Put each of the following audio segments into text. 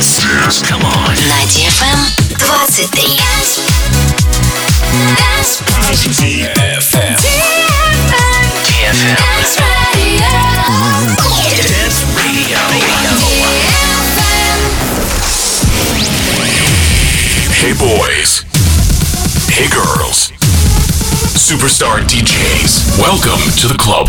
Dance. Dance. Come on. На DFM 23. Dance. DFM. DFM. Dance Radio. Dance Radio. Hey boys. Hey girls. Superstar DJs. Welcome to the club.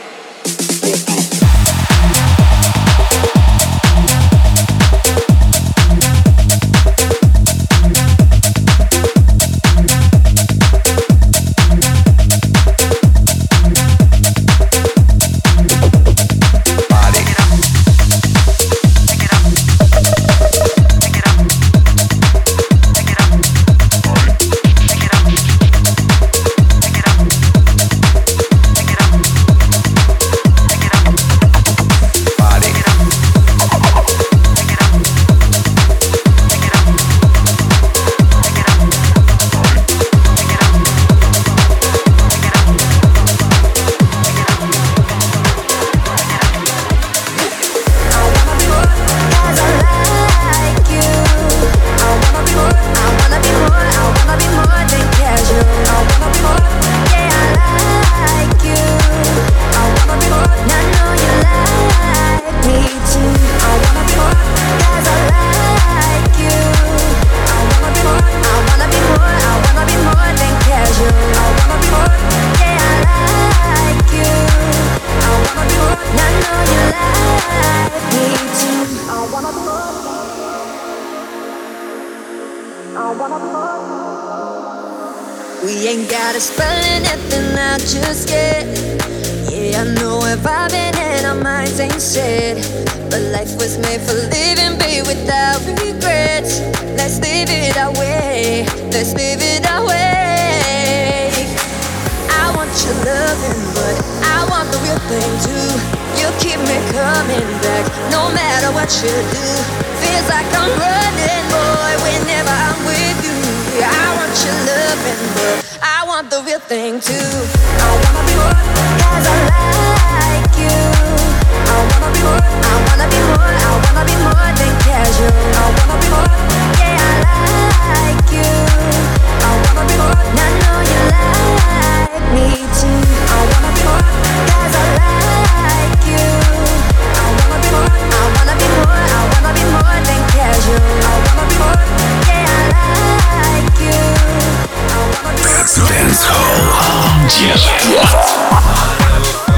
know where I've been and our minds ain't shit. But life was made for living, be without regrets. Let's live it our way. Let's live it our way. I want your loving, but I want the real thing too. You keep me coming back, no matter what you do. Feels like I'm running, boy, whenever I'm with you. I want your loving, but not the real thing too. I wanna be more, cause I like you. I wanna be more, I wanna be more, I wanna be more than casual. I wanna be more, yeah, I like you. I wanna be more, and I know you like me too. I wanna be more, cause I like you. I wanna be more, I wanna be more, I wanna be more than casual. I wanna be more, yeah, I like you. Dance Hall. Dance Hall.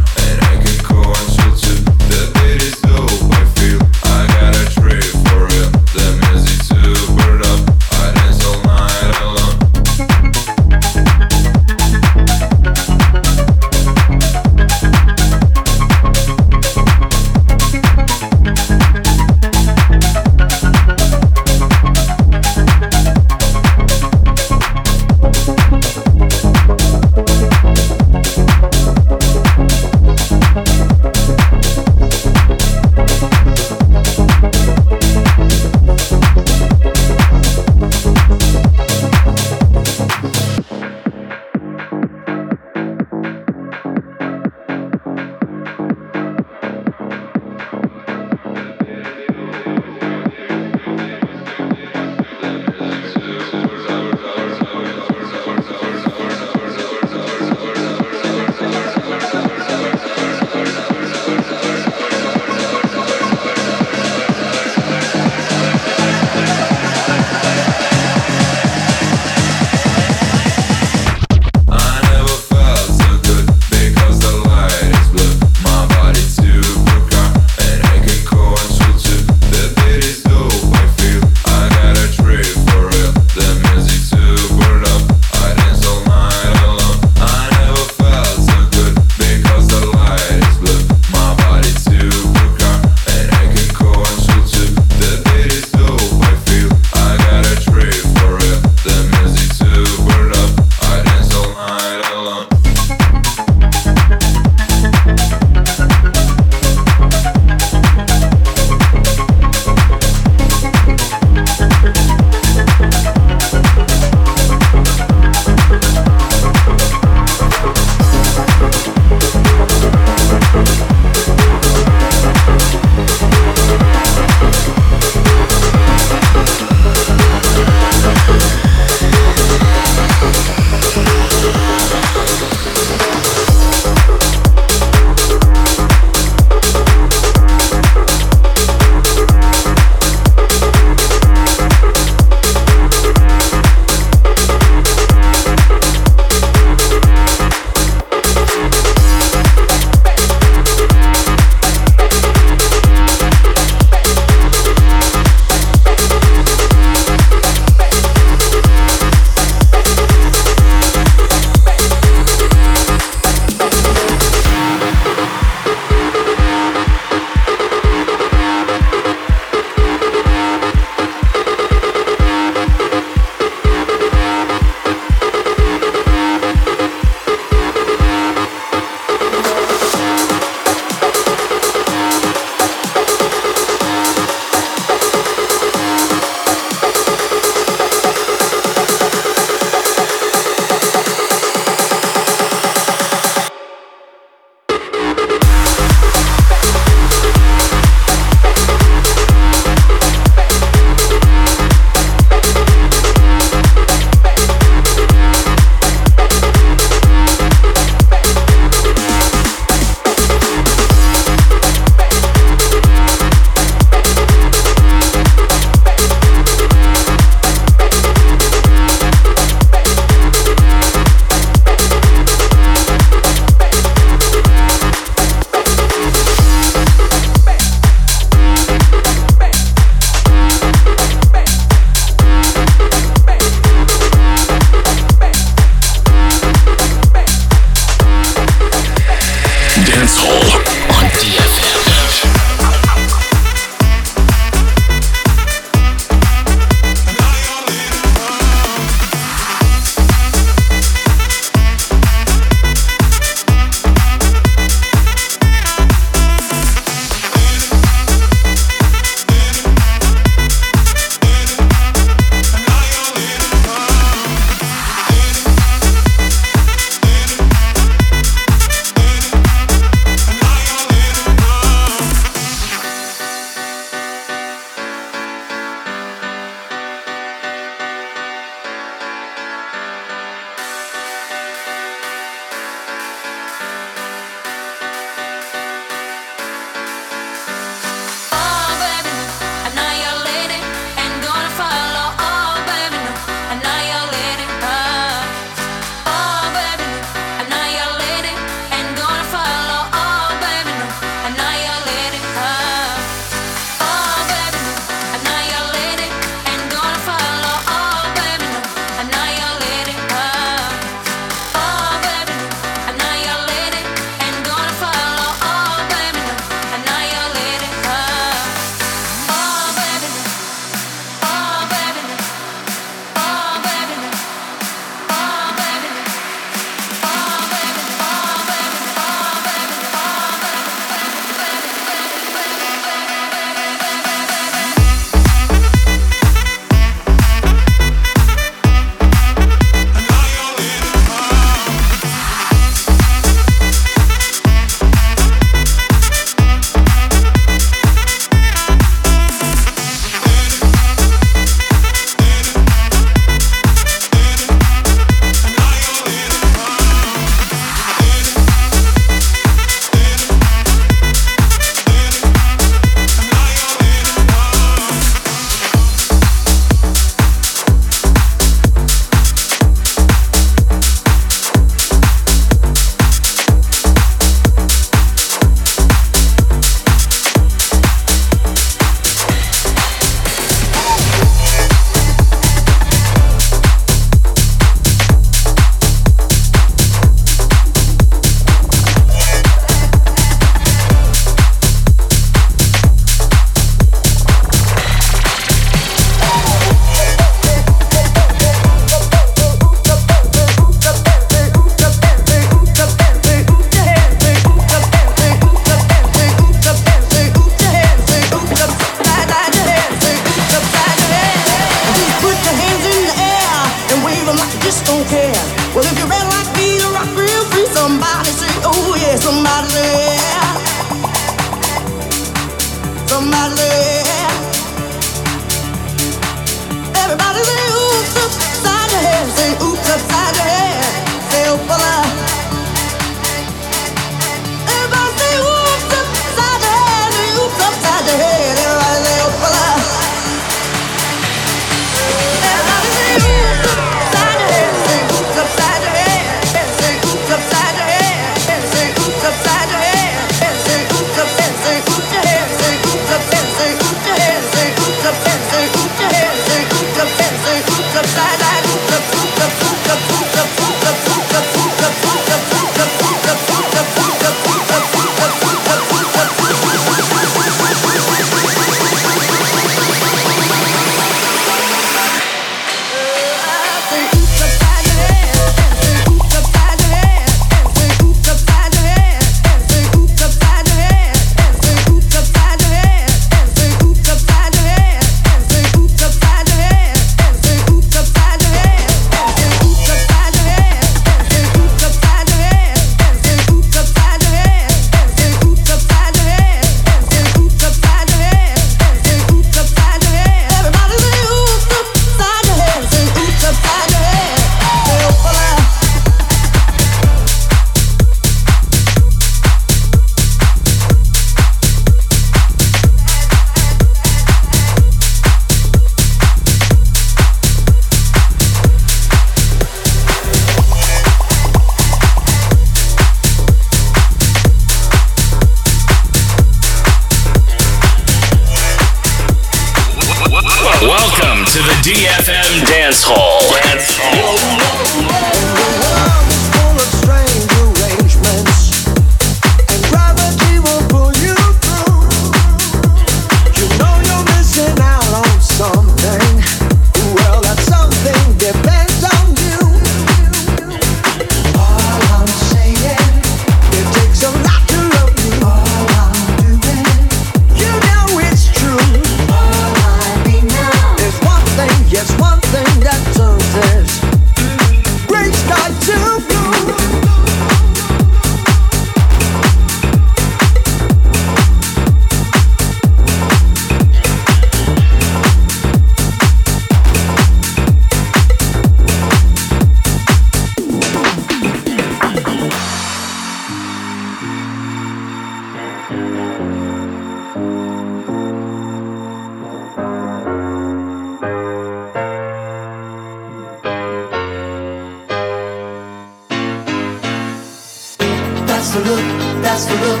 That's the look, that's the look.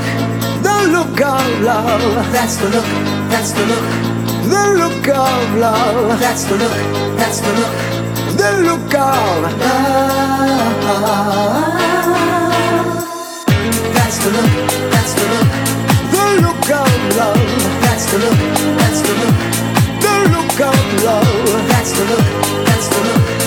The look of love. That's the look, that's the look. The look of love. That's the look, that's the look. The look of love. That's the look, that's the look. The look of love. That's the look, that's the look. The look of love. That's the look, that's the look.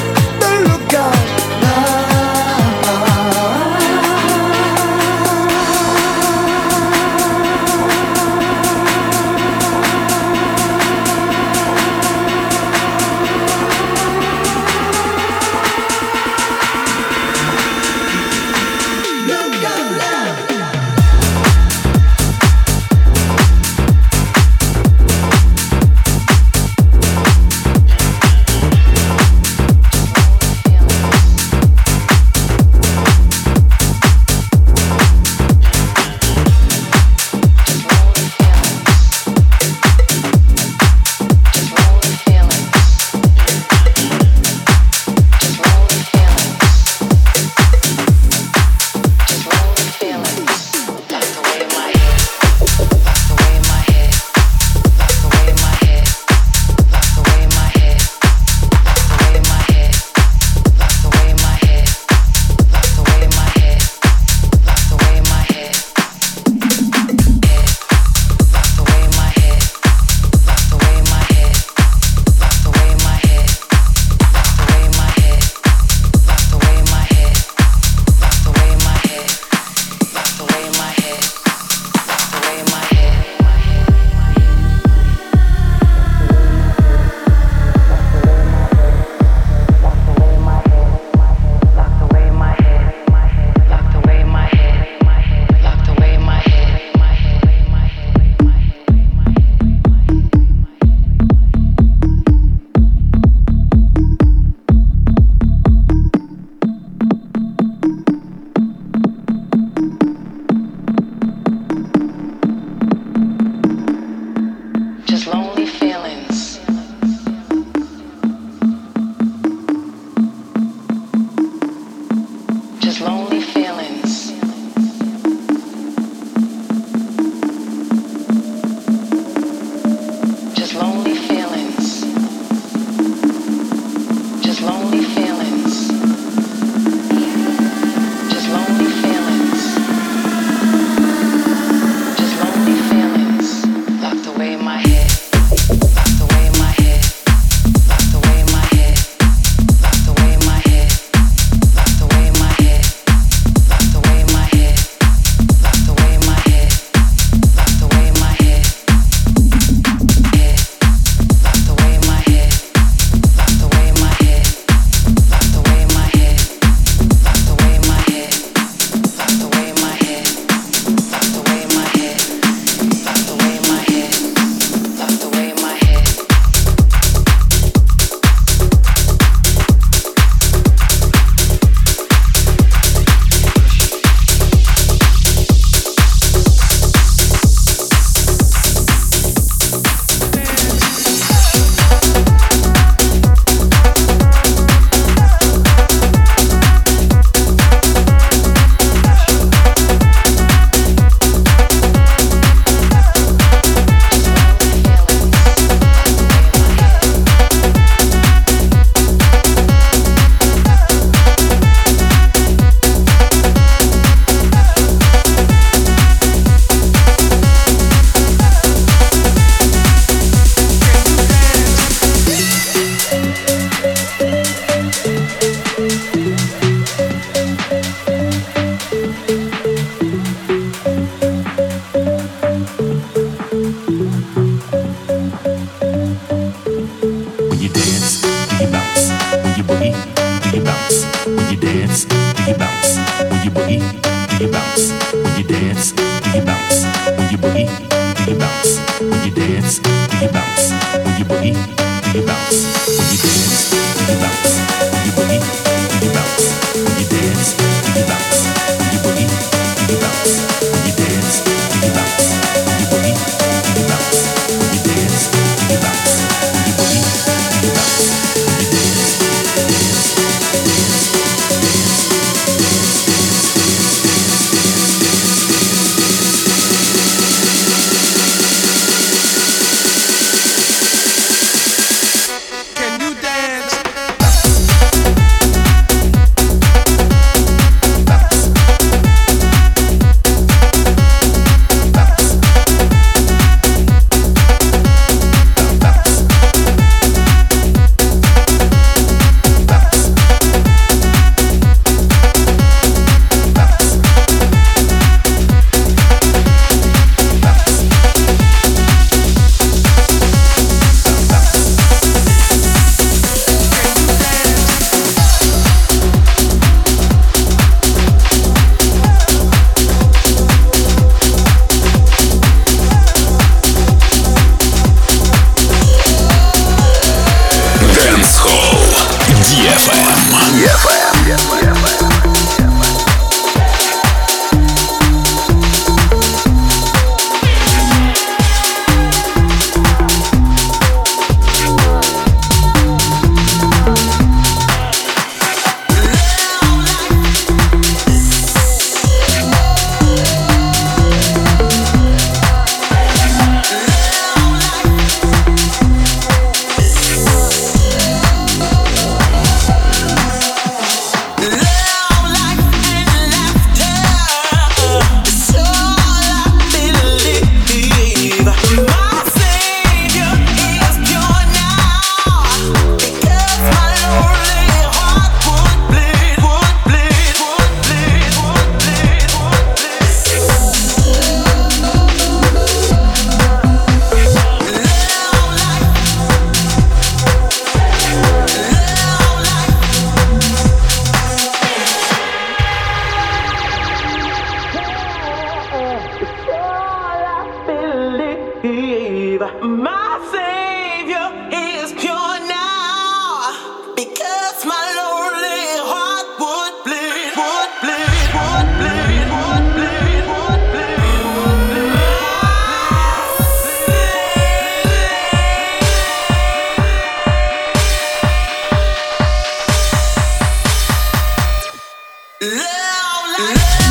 One shot,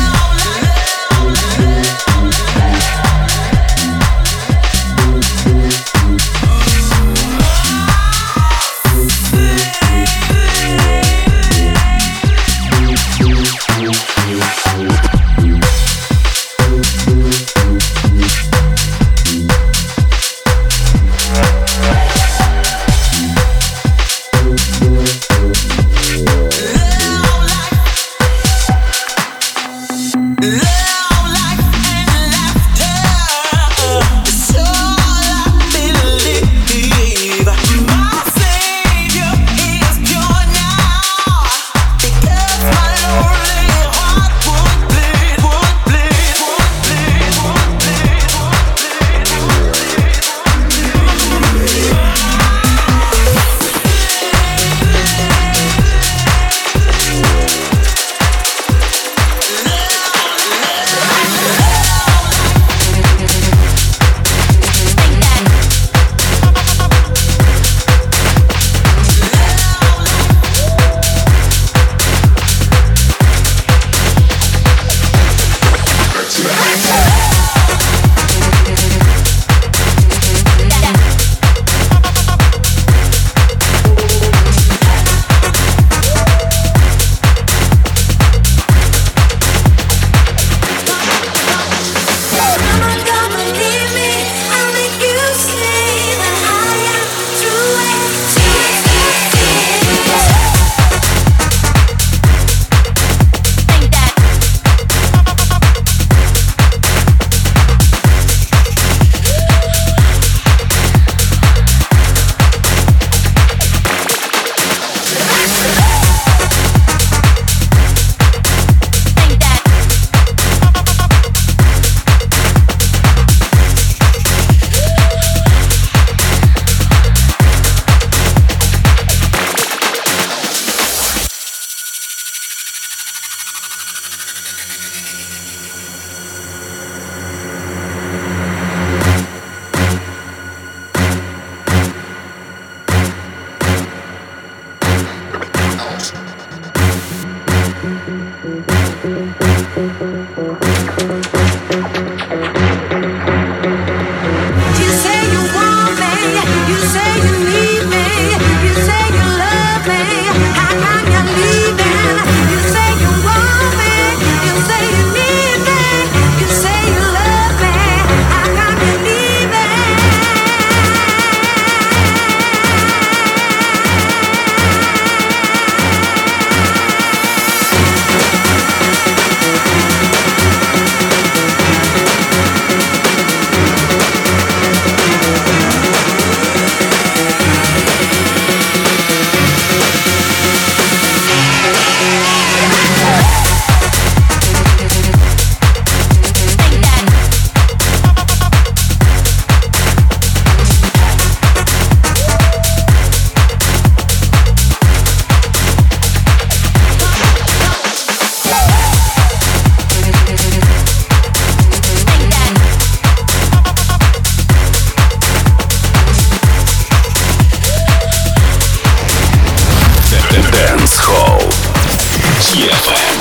one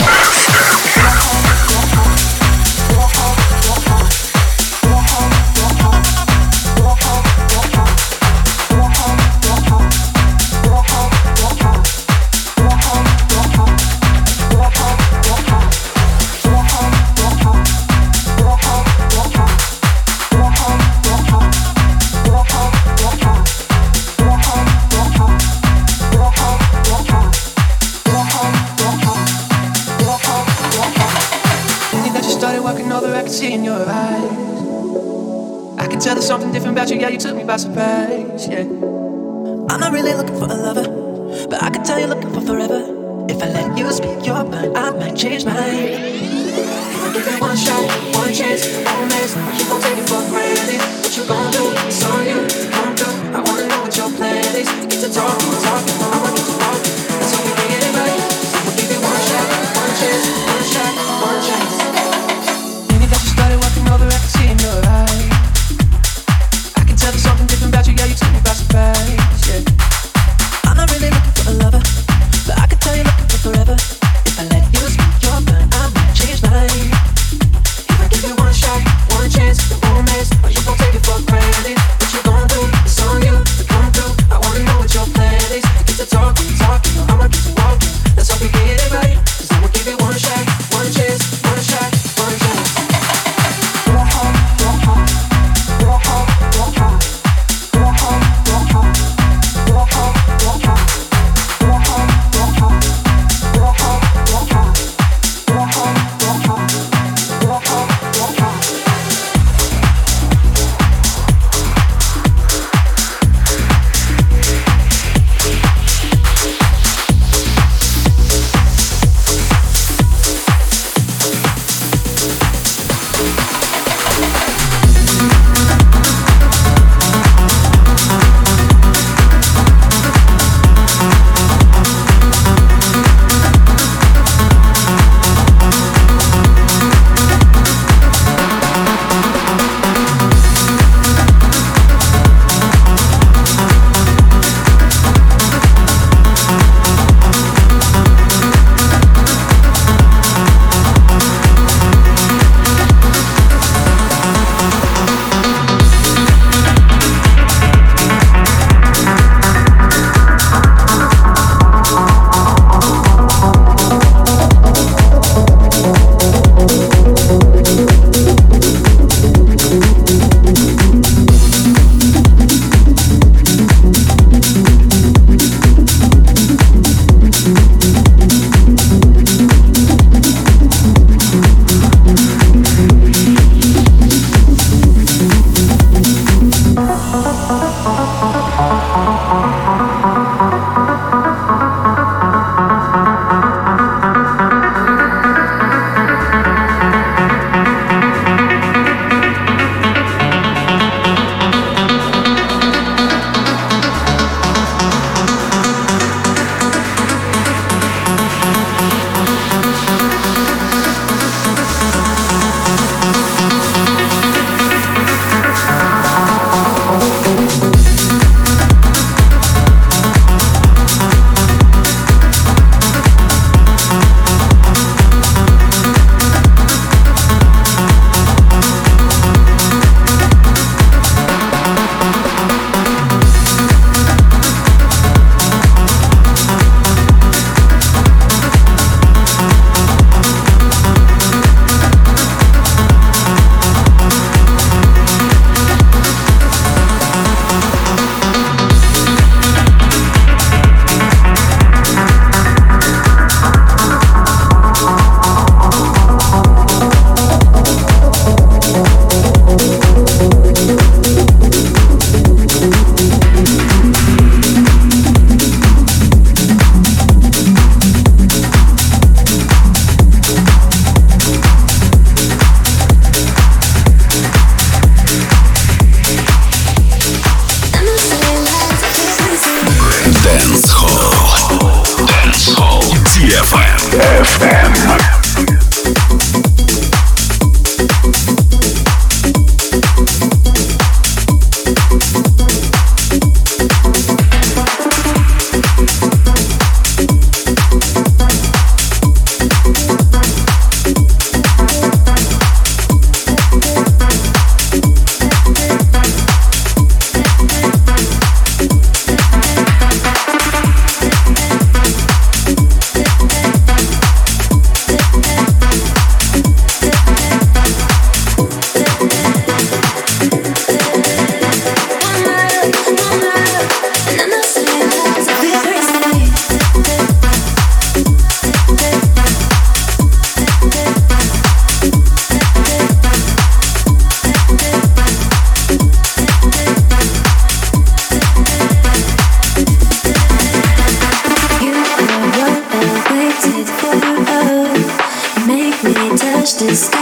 It's